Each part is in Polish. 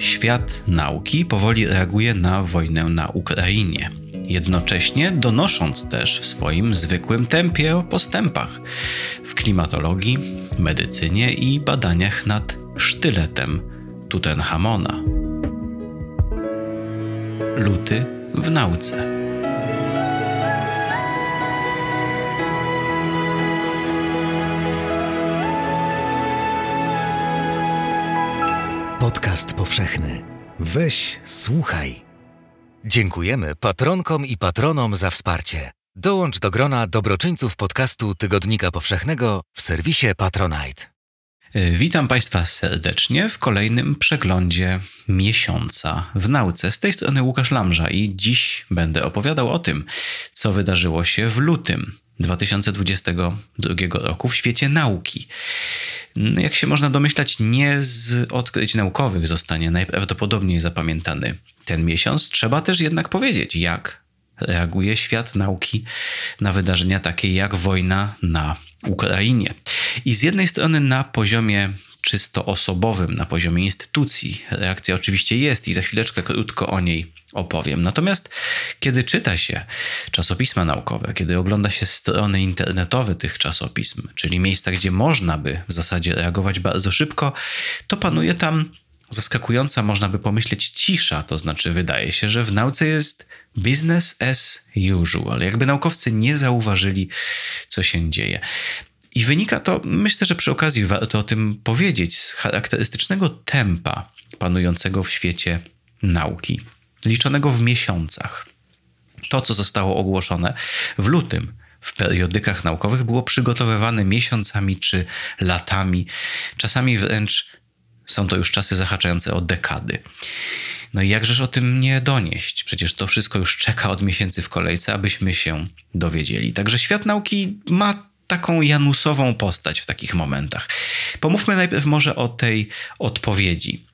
Świat nauki powoli reaguje na wojnę na Ukrainie, jednocześnie donosząc też w swoim zwykłym tempie o postępach w klimatologii, medycynie i badaniach nad sztyletem Tutenchamona. Luty w nauce. Podcast powszechny. Weź, słuchaj. Dziękujemy patronkom i patronom za wsparcie. Dołącz do grona dobroczyńców podcastu Tygodnika Powszechnego w serwisie Patronite. E, witam Państwa serdecznie w kolejnym przeglądzie miesiąca w nauce. Z tej strony Łukasz Lamża i dziś będę opowiadał o tym, co wydarzyło się w lutym 2022 roku w świecie nauki. No, jak się można domyślać, nie z odkryć naukowych zostanie najprawdopodobniej zapamiętany ten miesiąc. Trzeba też jednak powiedzieć, jak reaguje świat nauki na wydarzenia takie jak wojna na Ukrainie. I z jednej strony na poziomie czysto osobowym, na poziomie instytucji, reakcja oczywiście jest i za chwileczkę krótko o niej opowiem. Natomiast kiedy czyta się czasopisma naukowe, kiedy ogląda się strony internetowe tych czasopism, czyli miejsca, gdzie można by w zasadzie reagować bardzo szybko, to panuje tam zaskakująca, można by pomyśleć, cisza. To znaczy, wydaje się, że w nauce jest business as usual. Jakby naukowcy nie zauważyli, co się dzieje. I wynika to, myślę, że przy okazji warto o tym powiedzieć, z charakterystycznego tempa panującego w świecie nauki, liczonego w miesiącach. To, co zostało ogłoszone w lutym w periodykach naukowych, było przygotowywane miesiącami czy latami, czasami wręcz są to już czasy zahaczające o dekady. No i jakżeż o tym nie donieść? Przecież to wszystko już czeka od miesięcy w kolejce, abyśmy się dowiedzieli. Także świat nauki ma taką janusową postać w takich momentach. Pomówmy najpierw może o tej odpowiedzi.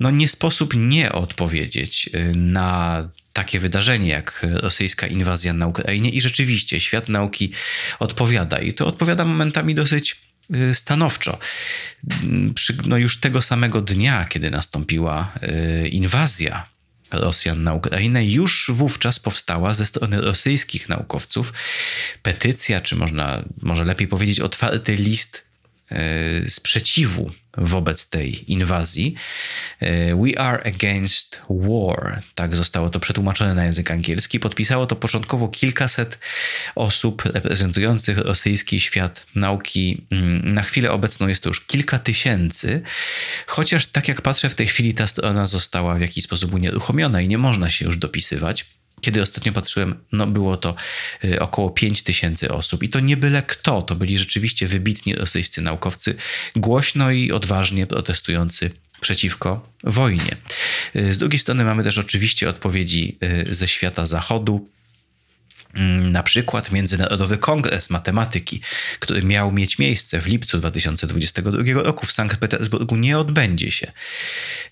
No nie sposób nie odpowiedzieć y, na takie wydarzenie jak rosyjska inwazja na Ukrainie i rzeczywiście świat nauki odpowiada i to odpowiada momentami dosyć y, stanowczo. No już tego samego dnia, kiedy nastąpiła y, inwazja Rosjan na Ukrainę, już wówczas powstała ze strony rosyjskich naukowców petycja, czy można, może lepiej powiedzieć, otwarty list e, sprzeciwu wobec tej inwazji. E, We are against war. Tak zostało to przetłumaczone na język angielski. Podpisało to początkowo kilkaset osób reprezentujących rosyjski świat nauki. Mm, na chwilę obecną jest to już kilka tysięcy, chociaż tak jak patrzę, w tej chwili ta strona została w jakiś sposób unieruchomiona i nie można się już dopisywać. Kiedy ostatnio patrzyłem, no było to y, około 5 tysięcy osób. I to nie byle kto, to byli rzeczywiście wybitni rosyjscy naukowcy, głośno i odważnie protestujący przeciwko wojnie. Y, z drugiej strony mamy też oczywiście odpowiedzi y, ze świata zachodu, na przykład Międzynarodowy Kongres Matematyki, który miał mieć miejsce w lipcu 2022 roku w Sankt Petersburgu, nie odbędzie się.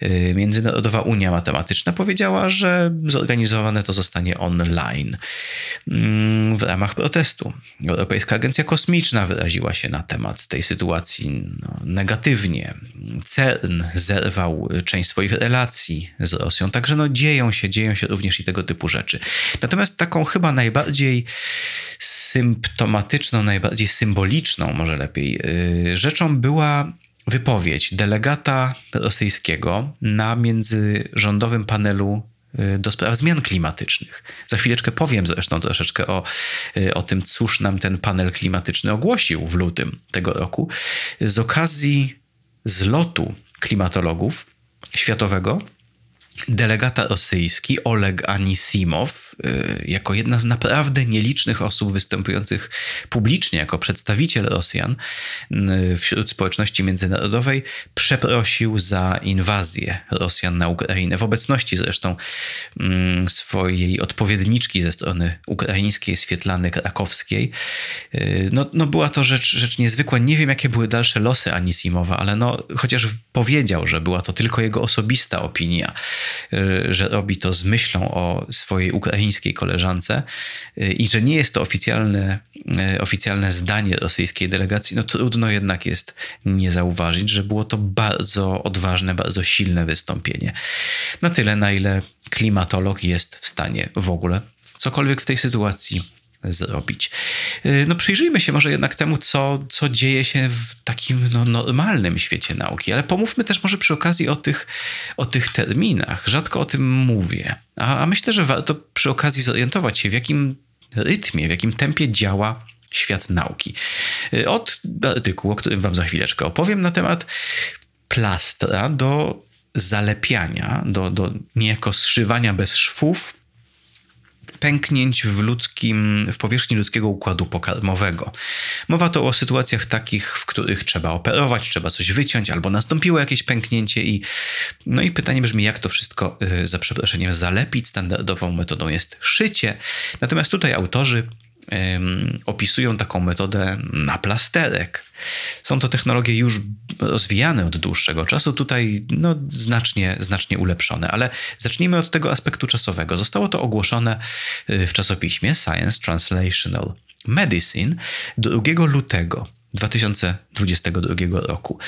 Y, Międzynarodowa Unia Matematyczna powiedziała, że zorganizowane to zostanie online mm, w ramach protestu. Europejska Agencja Kosmiczna wyraziła się na temat tej sytuacji no, negatywnie. CERN zerwał część swoich relacji z Rosją, także no, dzieją się, dzieją się również i tego typu rzeczy. Natomiast taką chyba najbardziej najbardziej symptomatyczną, najbardziej symboliczną, może lepiej, y, rzeczą była wypowiedź delegata rosyjskiego na międzyrządowym panelu y, do spraw zmian klimatycznych. Za chwileczkę powiem zresztą troszeczkę o, y, o tym, cóż nam ten panel klimatyczny ogłosił w lutym tego roku. Z okazji zlotu klimatologów światowego delegata rosyjski Oleg Anisimow, jako jedna z naprawdę nielicznych osób występujących publicznie jako przedstawiciel Rosjan y, wśród społeczności międzynarodowej, przeprosił za inwazję Rosjan na Ukrainę. W obecności zresztą mm, swojej odpowiedniczki ze strony ukraińskiej, Swietlany Krakowskiej. Y, no, no była to rzecz, rzecz niezwykła. Nie wiem, jakie były dalsze losy Anisimowa, ale no, chociaż powiedział, że była to tylko jego osobista opinia, że robi to z myślą o swojej ukraińskiej chińskiej koleżance y, i że nie jest to oficjalne, y, oficjalne zdanie rosyjskiej delegacji, no trudno jednak jest nie zauważyć, że było to bardzo odważne, bardzo silne wystąpienie. Na tyle, na ile klimatolog jest w stanie w ogóle cokolwiek w tej sytuacji zrobić. Y, no przyjrzyjmy się może jednak temu, co, co dzieje się w takim no, normalnym świecie nauki, ale pomówmy też może przy okazji o tych, o tych terminach. Rzadko o tym mówię, a, a myślę, że warto przy okazji zorientować się, w jakim rytmie, w jakim tempie działa świat nauki. Y, od artykułu, o którym wam za chwileczkę opowiem, na temat plastra do zalepiania, do, do niejako zszywania bez szwów pęknięć w ludzkim, w powierzchni ludzkiego układu pokarmowego. Mowa to o sytuacjach takich, w których trzeba operować, trzeba coś wyciąć, albo nastąpiło jakieś pęknięcie i no i pytanie brzmi, jak to wszystko y, za przeproszeniem zalepić. Standardową metodą jest szycie. Natomiast tutaj autorzy opisują taką metodę na plasterek. Są to technologie już rozwijane od dłuższego czasu, tutaj no, znacznie, znacznie ulepszone, ale zacznijmy od tego aspektu czasowego. Zostało to ogłoszone y, w czasopiśmie Science Translational Medicine 2 lutego 2022 roku.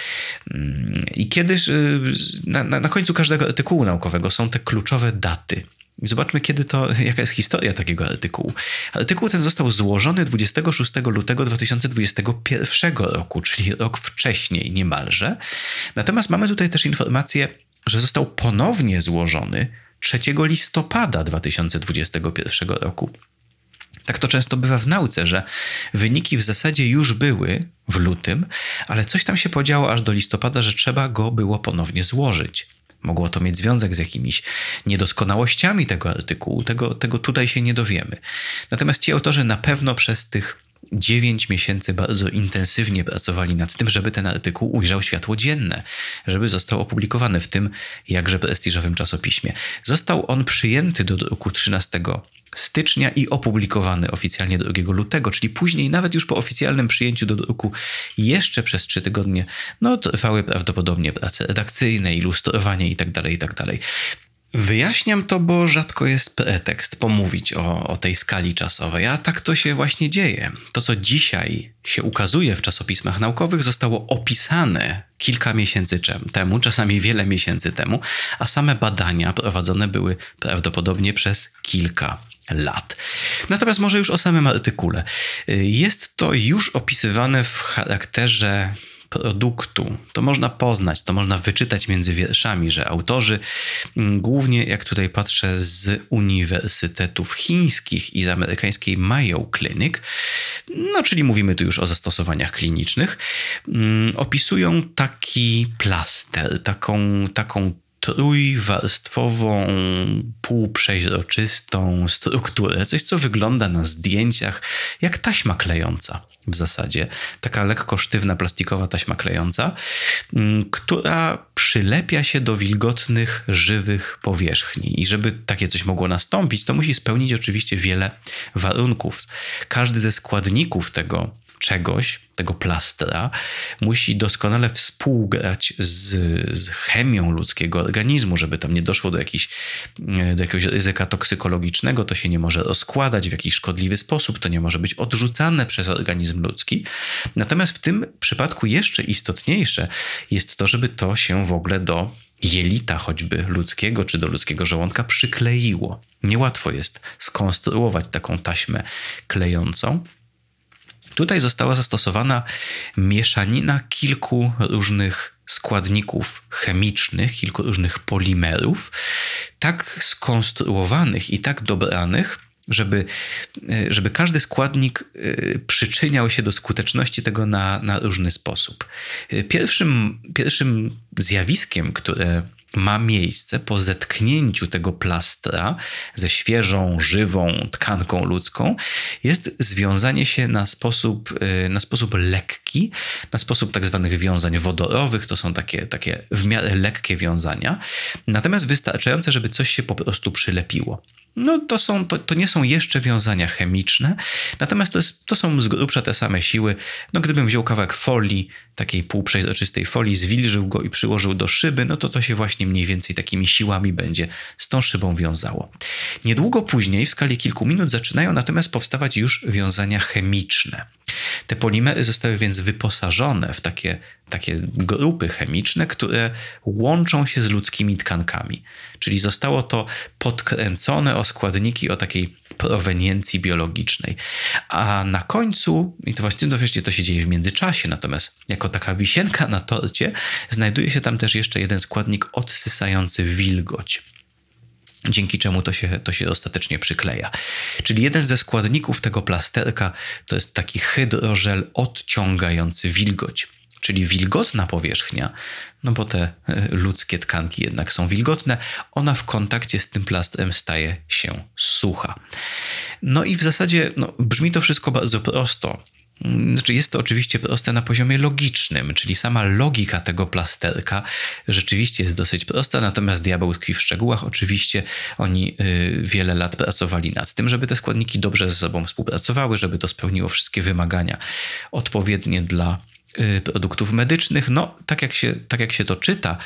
Mm, I kiedyś y, na, na końcu każdego artykułu naukowego są te kluczowe daty. Zobaczmy, kiedy to, jaka jest historia takiego artykułu. Artykuł ten został złożony 26 lutego 2021 roku, czyli rok wcześniej niemalże. Natomiast mamy tutaj też informację, że został ponownie złożony 3 listopada 2021 roku. Tak to często bywa w nauce, że wyniki w zasadzie już były w lutym, ale coś tam się podziało aż do listopada, że trzeba go było ponownie złożyć. Mogło to mieć związek z jakimiś niedoskonałościami tego artykułu, tego, tego tutaj się nie dowiemy. Natomiast ci autorzy na pewno przez tych 9 miesięcy bardzo intensywnie pracowali nad tym, żeby ten artykuł ujrzał światło dzienne, żeby został opublikowany w tym jakże prestiżowym czasopiśmie. Został on przyjęty do druku 13 stycznia i opublikowany oficjalnie 2 lutego, czyli później, nawet już po oficjalnym przyjęciu do druku, jeszcze przez trzy tygodnie, no trwały prawdopodobnie prace redakcyjne, ilustrowanie itd., tak itd. Wyjaśniam to, bo rzadko jest pretekst pomówić o, o tej skali czasowej, a tak to się właśnie dzieje. To, co dzisiaj się ukazuje w czasopismach naukowych, zostało opisane kilka miesięcy temu, czasami wiele miesięcy temu, a same badania prowadzone były prawdopodobnie przez kilka lat. Natomiast może już o samym artykule. Jest to już opisywane w charakterze produktu. To można poznać, to można wyczytać między wierszami, że autorzy, mm, głównie jak tutaj patrzę z uniwersytetów chińskich i z amerykańskiej Mayo Clinic, no czyli mówimy tu już o zastosowaniach klinicznych, mm, opisują taki plaster, taką, taką trójwarstwową, półprzeźroczystą strukturę, coś co wygląda na zdjęciach jak taśma klejąca w zasadzie. Taka lekko sztywna plastikowa taśma klejąca, mm, która przylepia się do wilgotnych, żywych powierzchni. I żeby takie coś mogło nastąpić, to musi spełnić oczywiście wiele warunków. Każdy ze składników tego czegoś, tego plastra, musi doskonale współgrać z, z chemią ludzkiego organizmu, żeby tam nie doszło do, e, do jakiegoś ryzyka toksykologicznego, to się nie może rozkładać w jakiś szkodliwy sposób, to nie może być odrzucane przez organizm ludzki. Natomiast w tym przypadku jeszcze istotniejsze jest to, żeby to się w ogóle do jelita choćby ludzkiego czy do ludzkiego żołądka przykleiło. Niełatwo jest skonstruować taką taśmę klejącą. Tutaj została zastosowana mieszanina kilku różnych składników chemicznych, kilku różnych polimerów, tak skonstruowanych i tak dobranych, żeby, żeby każdy składnik e, przyczyniał się do skuteczności tego na, na różny sposób. Pierwszym, pierwszym zjawiskiem, które ma miejsce po zetknięciu tego plastra ze świeżą, żywą tkanką ludzką, jest związanie się na sposób, y, na sposób lekki na sposób tak zwanych wiązań wodorowych. To są takie, takie w miarę lekkie wiązania, natomiast wystarczające, żeby coś się po prostu przylepiło. No to, są, to, to nie są jeszcze wiązania chemiczne, natomiast to, jest, to są z grubsza te same siły. No gdybym wziął kawałek folii, takiej półprzezroczystej folii, zwilżył go i przyłożył do szyby, no to to się właśnie mniej więcej takimi siłami będzie z tą szybą wiązało. Niedługo później, w skali kilku minut, zaczynają natomiast powstawać już wiązania chemiczne. Te polimery zostały więc wyposażone w takie, takie grupy chemiczne, które łączą się z ludzkimi tkankami. Czyli zostało to podkręcone o składniki o takiej proweniencji biologicznej. A na końcu, i to właściwie to, to się dzieje w międzyczasie, natomiast jako taka wisienka na torcie, znajduje się tam też jeszcze jeden składnik odsysający wilgoć dzięki czemu to się, to się ostatecznie przykleja. Czyli jeden ze składników tego plasterka to jest taki hydrożel odciągający wilgoć. Czyli wilgotna powierzchnia, no bo te e, ludzkie tkanki jednak są wilgotne, ona w kontakcie z tym plastrem staje się sucha. No i w zasadzie no, brzmi to wszystko bardzo prosto. Znaczy jest to oczywiście proste na poziomie logicznym, czyli sama logika tego plasterka rzeczywiście jest dosyć prosta, natomiast diabeł tkwi w szczegółach. Oczywiście oni y, wiele lat pracowali nad tym, żeby te składniki dobrze ze sobą współpracowały, żeby to spełniło wszystkie wymagania odpowiednie dla y, produktów medycznych. No, tak jak się, tak jak się to czyta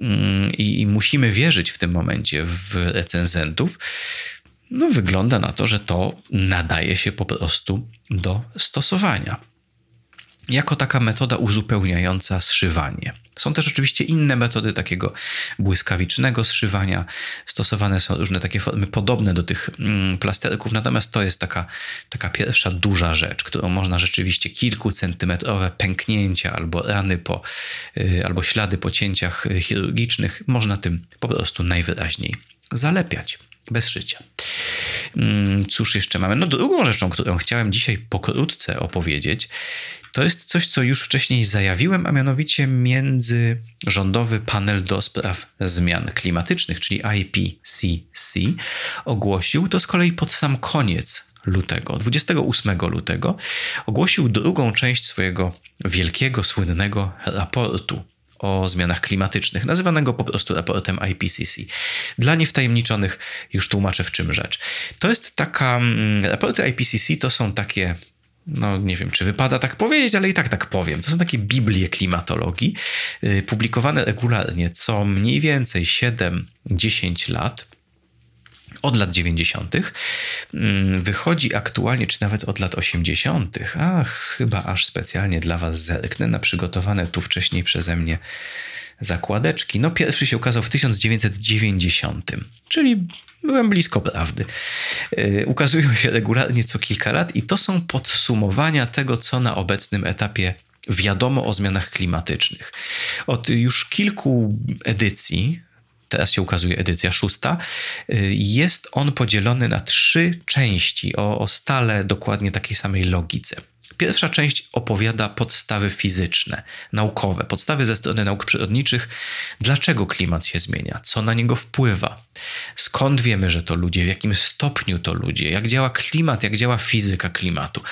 mm, i musimy wierzyć w tym momencie w recenzentów, no wygląda na to, że to nadaje się po prostu do stosowania. Jako taka metoda uzupełniająca zszywanie. Są też oczywiście inne metody takiego błyskawicznego zszywania. Stosowane są różne takie formy podobne do tych mm, plasterków, natomiast to jest taka, taka pierwsza duża rzecz, którą można rzeczywiście kilkucentymetrowe pęknięcia albo rany po, yy, albo ślady po cięciach chirurgicznych można tym po prostu najwyraźniej zalepiać bez szycia. Mm, cóż jeszcze mamy? No drugą rzeczą, którą chciałem dzisiaj pokrótce opowiedzieć, to jest coś, co już wcześniej zajawiłem, a mianowicie międzyrządowy panel do spraw zmian klimatycznych, czyli IPCC, ogłosił to z kolei pod sam koniec lutego, 28 lutego, ogłosił drugą część swojego wielkiego, słynnego raportu o zmianach klimatycznych, nazywanego po prostu raportem IPCC. Dla niewtajemniczonych już tłumaczę w czym rzecz. To jest taka, mm, raporty IPCC to są takie no nie wiem, czy wypada tak powiedzieć, ale i tak tak powiem. To są takie Biblie klimatologii, yy, publikowane regularnie co mniej więcej 7-10 lat od lat 90. Mm, wychodzi aktualnie, czy nawet od lat 80. Ach, chyba aż specjalnie dla Was zerknę na przygotowane tu wcześniej przeze mnie zakładeczki. No, pierwszy się ukazał w 1990, czyli byłem blisko prawdy. Yy, ukazują się regularnie co kilka lat i to są podsumowania tego, co na obecnym etapie wiadomo o zmianach klimatycznych. Od już kilku edycji teraz się ukazuje edycja szósta, y, jest on podzielony na trzy części o, o stale dokładnie takiej samej logice. Pierwsza część opowiada podstawy fizyczne, naukowe, podstawy ze strony nauk przyrodniczych, dlaczego klimat się zmienia, co na niego wpływa, skąd wiemy, że to ludzie, w jakim stopniu to ludzie, jak działa klimat, jak działa fizyka klimatu.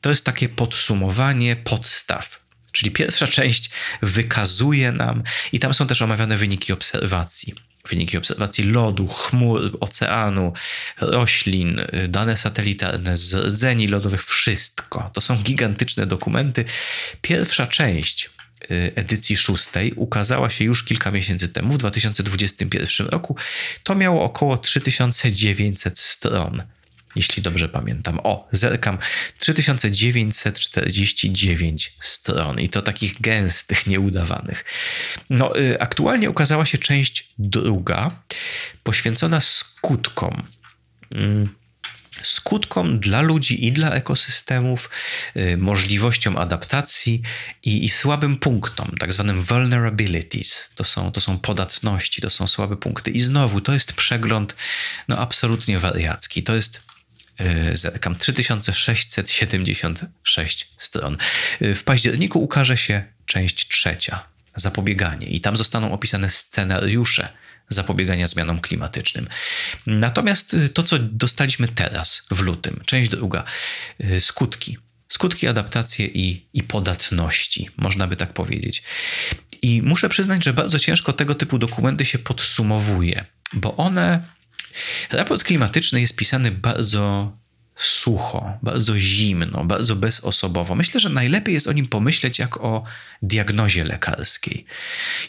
To jest takie podsumowanie podstaw. Czyli pierwsza część wykazuje nam, i tam są też omawiane wyniki obserwacji. Wyniki obserwacji lodu, chmur, oceanu, roślin, dane satelitarne, rdzeni lodowych, wszystko. To są gigantyczne dokumenty. Pierwsza część y, edycji szóstej ukazała się już kilka miesięcy temu, w 2021 roku. To miało około 3900 stron jeśli dobrze pamiętam. O, zerkam, 3949 stron i to takich gęstych, nieudawanych. No, y, aktualnie ukazała się część druga, poświęcona skutkom. Mm, skutkom dla ludzi i dla ekosystemów, y, możliwościom adaptacji i, i, słabym punktom, tak zwanym vulnerabilities. To są, to są podatności, to są słabe punkty. I znowu, to jest przegląd no, absolutnie wariacki. To jest zerkam, 3676 stron. E, w październiku ukaże się część trzecia, zapobieganie, i tam zostaną opisane scenariusze zapobiegania zmianom klimatycznym. Natomiast e, to, co dostaliśmy teraz, w lutym, część druga, skutki. skutki adaptacji i, i podatności, można by tak powiedzieć. I muszę przyznać, że bardzo ciężko tego typu dokumenty się podsumowuje, bo one. Raport klimatyczny jest pisany bardzo sucho, bardzo zimno, bardzo bezosobowo. Myślę, że najlepiej jest o nim pomyśleć jak o diagnozie lekarskiej.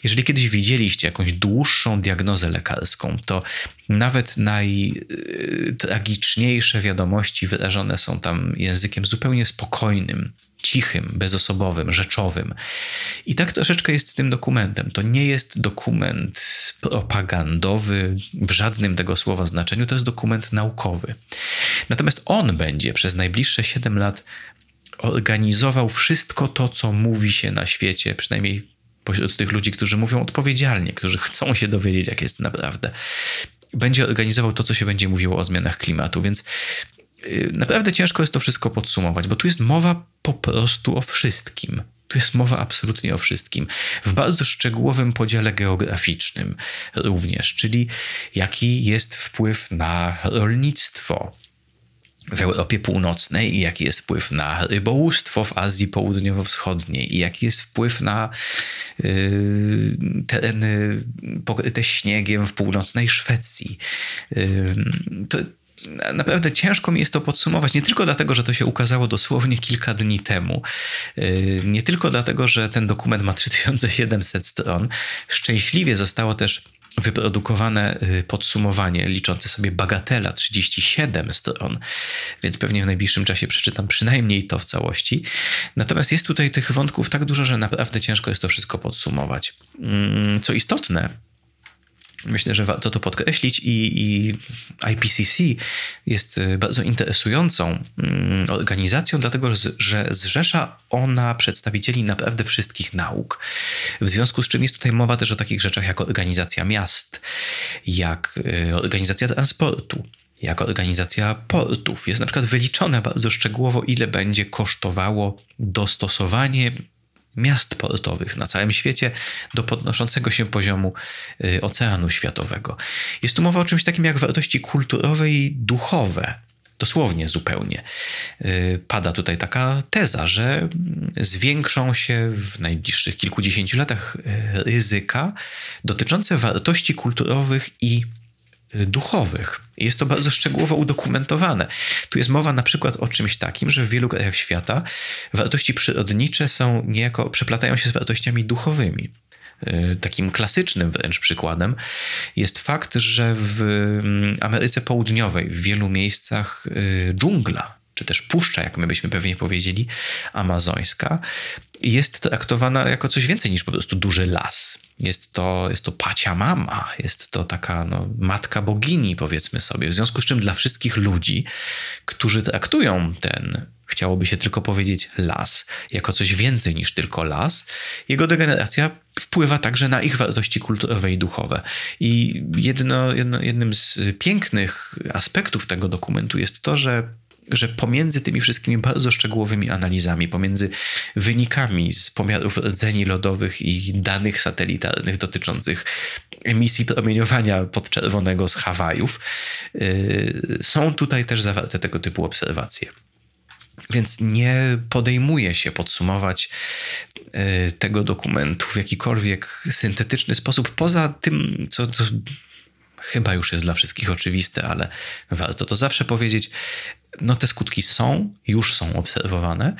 Jeżeli kiedyś widzieliście jakąś dłuższą diagnozę lekarską, to nawet najtragiczniejsze wiadomości wyrażone są tam językiem zupełnie spokojnym, cichym, bezosobowym, rzeczowym. I tak troszeczkę jest z tym dokumentem. To nie jest dokument propagandowy w żadnym tego słowa znaczeniu, to jest dokument naukowy. Natomiast on będzie przez najbliższe 7 lat organizował wszystko to, co mówi się na świecie, przynajmniej pośród tych ludzi, którzy mówią odpowiedzialnie, którzy chcą się dowiedzieć, jak jest naprawdę. Będzie organizował to, co się będzie mówiło o zmianach klimatu, więc naprawdę ciężko jest to wszystko podsumować, bo tu jest mowa po prostu o wszystkim. Tu jest mowa absolutnie o wszystkim. W bardzo szczegółowym podziale geograficznym również, czyli jaki jest wpływ na rolnictwo, w Europie Północnej i jaki jest wpływ na rybołówstwo w Azji Południowo-Wschodniej i jaki jest wpływ na y, tereny pokryte śniegiem w północnej Szwecji. Y, to, naprawdę ciężko mi jest to podsumować, nie tylko dlatego, że to się ukazało dosłownie kilka dni temu, y, nie tylko dlatego, że ten dokument ma 3700 stron. Szczęśliwie zostało też wyprodukowane y, podsumowanie liczące sobie bagatela 37 stron, więc pewnie w najbliższym czasie przeczytam przynajmniej to w całości. Natomiast jest tutaj tych wątków tak dużo, że naprawdę ciężko jest to wszystko podsumować. Mm, co istotne, Myślę, że warto to podkreślić i, i IPCC jest y, bardzo interesującą mm, organizacją, dlatego że zrzesza ona przedstawicieli naprawdę wszystkich nauk. W związku z czym jest tutaj mowa też o takich rzeczach jak organizacja miast, jak y, organizacja transportu, jak organizacja portów. Jest na przykład wyliczone bardzo szczegółowo, ile będzie kosztowało dostosowanie miast portowych na całym świecie do podnoszącego się poziomu y, oceanu światowego. Jest tu mowa o czymś takim jak wartości kulturowe i duchowe. Dosłownie zupełnie. Y, pada tutaj taka teza, że mm, zwiększą się w najbliższych kilkudziesięciu latach y, ryzyka dotyczące wartości kulturowych i duchowych. Jest to bardzo szczegółowo udokumentowane. Tu jest mowa na przykład o czymś takim, że w wielu krajach świata wartości przyrodnicze są niejako przeplatają się z wartościami duchowymi. E, takim klasycznym wręcz przykładem jest fakt, że w mm, Ameryce Południowej w wielu miejscach e, dżungla czy też puszcza, jak my byśmy pewnie powiedzieli, amazońska, jest traktowana jako coś więcej niż po prostu duży las. Jest to, jest to pacia mama, jest to taka no, matka bogini, powiedzmy sobie. W związku z czym dla wszystkich ludzi, którzy traktują ten, chciałoby się tylko powiedzieć, las, jako coś więcej niż tylko las, jego degeneracja wpływa także na ich wartości kulturowe i duchowe. I jedno, jedno, jednym z pięknych aspektów tego dokumentu jest to, że że pomiędzy tymi wszystkimi bardzo szczegółowymi analizami, pomiędzy wynikami z pomiarów rdzeni lodowych i danych satelitarnych dotyczących emisji promieniowania podczerwonego z Hawajów, yy, są tutaj też zawarte tego typu obserwacje. Więc nie podejmuje się podsumować yy, tego dokumentu w jakikolwiek syntetyczny sposób, poza tym, co, co chyba już jest dla wszystkich oczywiste, ale warto to zawsze powiedzieć no te skutki są, już są obserwowane.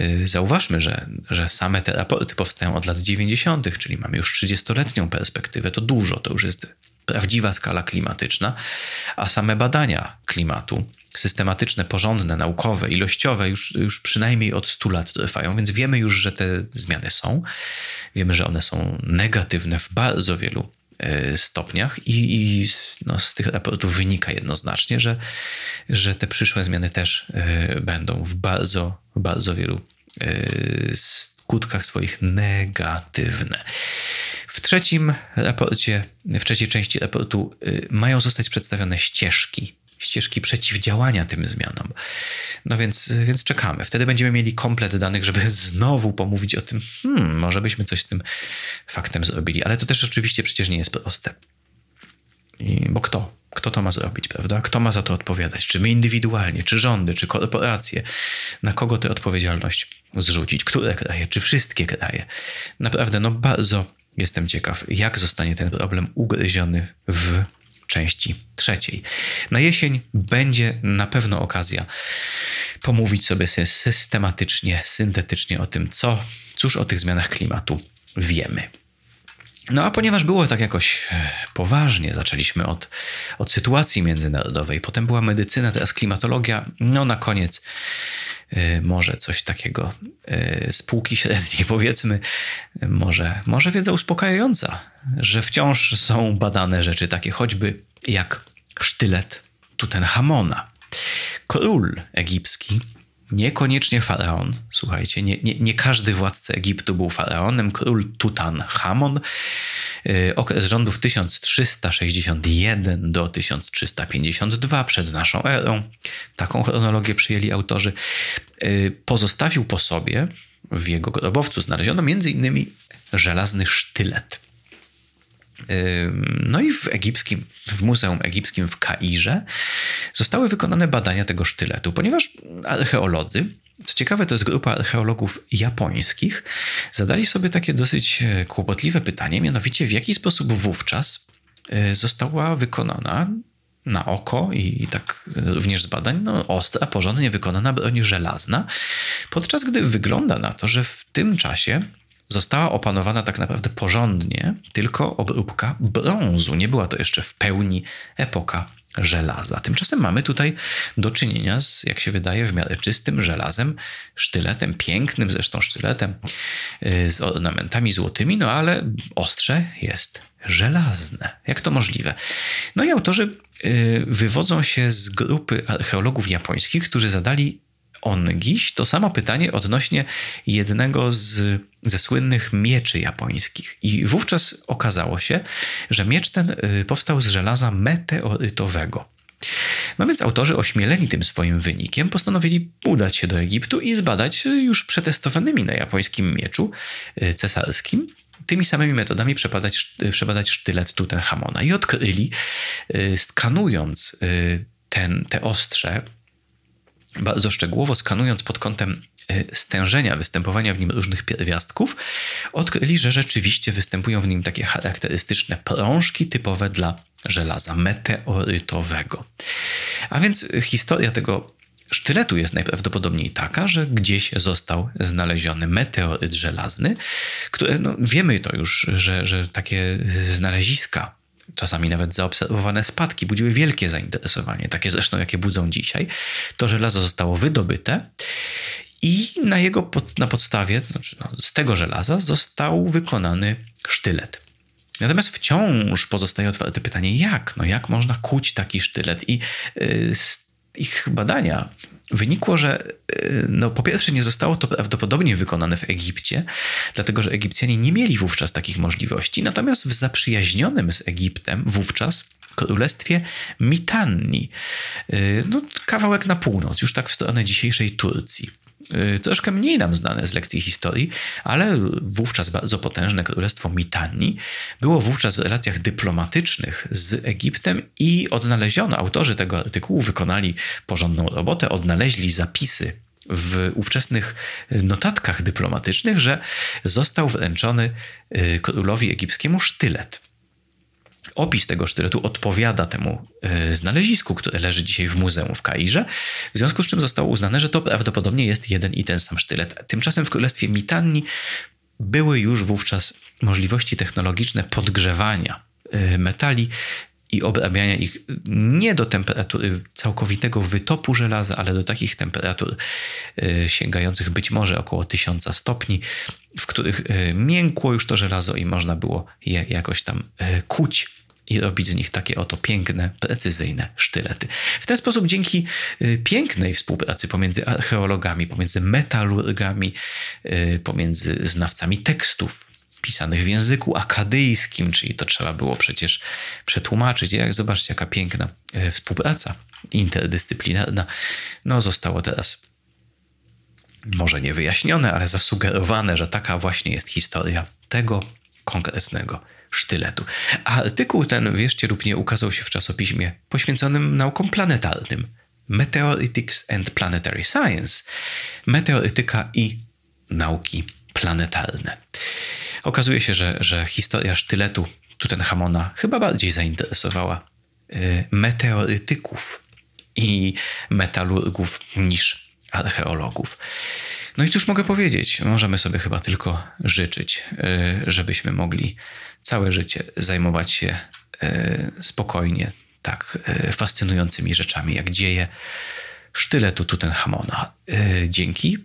Y, zauważmy, że, że same te raporty powstają od lat 90., czyli mamy już 30-letnią perspektywę. To dużo, to już jest prawdziwa skala klimatyczna, a same badania klimatu, systematyczne, porządne, naukowe, ilościowe, już, już przynajmniej od 100 lat trwają, więc wiemy już, że te zmiany są. Wiemy, że one są negatywne w bardzo wielu stopniach i, i no, z tych raportów wynika jednoznacznie, że, że te przyszłe zmiany też e, będą w bardzo, bardzo wielu e, skutkach swoich negatywne. W trzecim raporcie, w trzeciej części raportu mają zostać przedstawione ścieżki ścieżki przeciwdziałania tym zmianom. No więc, więc czekamy. Wtedy będziemy mieli komplet danych, żeby znowu pomówić o tym, hmm, może byśmy coś z tym faktem zrobili. Ale to też oczywiście przecież nie jest proste. I, bo kto? Kto to ma zrobić, prawda? Kto ma za to odpowiadać? Czy my indywidualnie, czy rządy, czy korporacje? Na kogo tę odpowiedzialność zrzucić? Które kraje, czy wszystkie kraje? Naprawdę, no bardzo jestem ciekaw, jak zostanie ten problem ugryziony w części trzeciej. Na jesień będzie na pewno okazja pomówić sobie systematycznie, syntetycznie o tym, co, cóż o tych zmianach klimatu wiemy. No a ponieważ było tak jakoś e, poważnie, zaczęliśmy od, od sytuacji międzynarodowej, potem była medycyna, teraz klimatologia, no na koniec może coś takiego y, z półki średniej powiedzmy, może, może wiedza uspokajająca, że wciąż są badane rzeczy takie choćby jak sztylet Tutenhamona. Król egipski Niekoniecznie faraon, słuchajcie, nie, nie, nie każdy władca Egiptu był faraonem. Król Tutanchamon, yy, okres rządów 1361 do 1352 przed naszą erą, taką chronologię przyjęli autorzy, yy, pozostawił po sobie, w jego grobowcu znaleziono m.in. żelazny sztylet. No i w egipskim, w Muzeum Egipskim w Kairze zostały wykonane badania tego sztyletu, ponieważ archeolodzy, co ciekawe, to jest grupa archeologów japońskich, zadali sobie takie dosyć e, kłopotliwe pytanie, mianowicie w jaki sposób wówczas e, została wykonana na oko i, tak również z badań, no, ostra, porządnie wykonana broń żelazna, podczas gdy wygląda na to, że w tym czasie została opanowana tak naprawdę porządnie tylko obróbka brązu. Nie była to jeszcze w pełni epoka żelaza. Tymczasem mamy tutaj do czynienia z, jak się wydaje, w miarę czystym żelazem, sztyletem, pięknym zresztą sztyletem, y, z ornamentami złotymi, no ale ostrze jest żelazne. Jak to możliwe? No i autorzy y, wywodzą się z grupy archeologów japońskich, którzy zadali ongiś to samo pytanie odnośnie jednego z, ze słynnych mieczy japońskich. I wówczas okazało się, że miecz ten y, powstał z żelaza meteorytowego. No więc autorzy, ośmieleni tym swoim wynikiem, postanowili udać się do Egiptu i zbadać już przetestowanymi na japońskim mieczu y, cesarskim tymi samymi metodami przebadać, przebadać sztylet Tutenchamona. I odkryli, y, skanując ten, te ostrze, bardzo szczegółowo skanując pod kątem e, stężenia występowania w nim różnych pierwiastków, odkryli, że rzeczywiście występują w nim takie charakterystyczne prążki typowe dla żelaza meteorytowego. A więc historia tego sztyletu jest najprawdopodobniej taka, że gdzieś został znaleziony meteoryt żelazny, które no, wiemy to już, że, że takie znaleziska czasami nawet zaobserwowane spadki budziły wielkie zainteresowanie, takie zresztą jakie budzą dzisiaj. To żelazo zostało wydobyte i na jego pod, na podstawie, znaczy no, z tego żelaza został wykonany sztylet. Natomiast wciąż pozostaje otwarte pytanie, jak? No jak można kuć taki sztylet? I yy, ich badania wynikło, że y, no, po pierwsze nie zostało to prawdopodobnie wykonane w Egipcie, dlatego że Egipcjanie nie mieli wówczas takich możliwości, natomiast w zaprzyjaźnionym z Egiptem wówczas królestwie Mitanni, y, no, kawałek na północ, już tak w stronę dzisiejszej Turcji. Y, troszkę mniej nam znane z lekcji historii, ale wówczas bardzo potężne królestwo Mitanni było wówczas w relacjach dyplomatycznych z Egiptem i odnaleziono, autorzy tego artykułu wykonali porządną robotę, odnaleźli zapisy w ówczesnych notatkach dyplomatycznych, że został wręczony y, królowi egipskiemu sztylet opis tego sztyletu odpowiada temu e, znalezisku, które leży dzisiaj w muzeum w Kairze, w związku z czym zostało uznane, że to prawdopodobnie jest jeden i ten sam sztylet. Tymczasem w królestwie Mitanni były już wówczas możliwości technologiczne podgrzewania e, metali i obrabiania ich nie do temperatury całkowitego wytopu żelaza, ale do takich temperatur e, sięgających być może około 1000 stopni, w których miękło już to żelazo i można było je jakoś tam kuć i robić z nich takie oto piękne, precyzyjne sztylety. W ten sposób, dzięki y, pięknej współpracy pomiędzy archeologami, pomiędzy metalurgami, y, pomiędzy znawcami tekstów, pisanych w języku akadyjskim, czyli to trzeba było przecież przetłumaczyć. Jak zobaczcie, jaka piękna y, współpraca interdyscyplinarna. No, zostało teraz może nie wyjaśnione, ale zasugerowane, że taka właśnie jest historia tego konkretnego sztyletu. A artykuł ten, wierzcie lub nie, ukazał się w czasopiśmie poświęconym naukom planetarnym. Meteoritics and Planetary Science. Meteorytyka i nauki planetarne. Okazuje się, że, że historia sztyletu Tutenhamona chyba bardziej zainteresowała y, meteorytyków i metalurgów niż archeologów. No i cóż mogę powiedzieć? Możemy sobie chyba tylko życzyć, y, żebyśmy mogli całe życie zajmować się y, spokojnie tak fascynującymi rzeczami, jak dzieje sztyletu Tutenhamona. Dzięki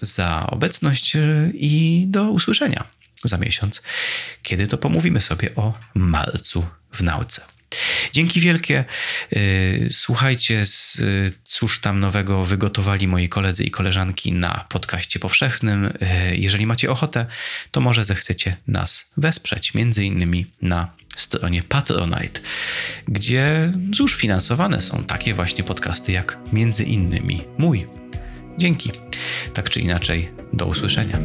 za obecność i do usłyszenia za miesiąc, kiedy to pomówimy sobie o marcu w nauce. Dzięki wielkie. Y, słuchajcie, cóż tam nowego wygotowali moi koledzy i koleżanki na podcaście powszechnym. Y, jeżeli macie ochotę, to może zechcecie nas wesprzeć, między innymi na stronie Patronite, gdzie cóż finansowane są takie właśnie podcasty jak między innymi mój. Dzięki. Tak czy inaczej, do usłyszenia.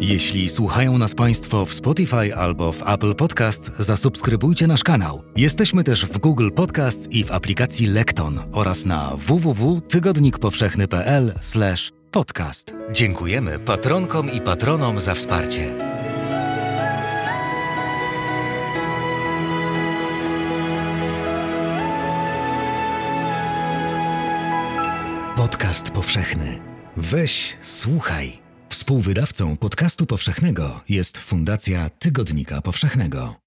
Jeśli słuchają nas Państwo w Spotify albo w Apple Podcast, zasubskrybujcie nasz kanał. Jesteśmy też w Google Podcast i w aplikacji Lekton oraz na www.tygodnikpowszechny.pl/podcast. Dziękujemy patronkom i patronom za wsparcie. Podcast powszechny. Weź, słuchaj. Współwydawcą podcastu powszechnego jest Fundacja Tygodnika Powszechnego.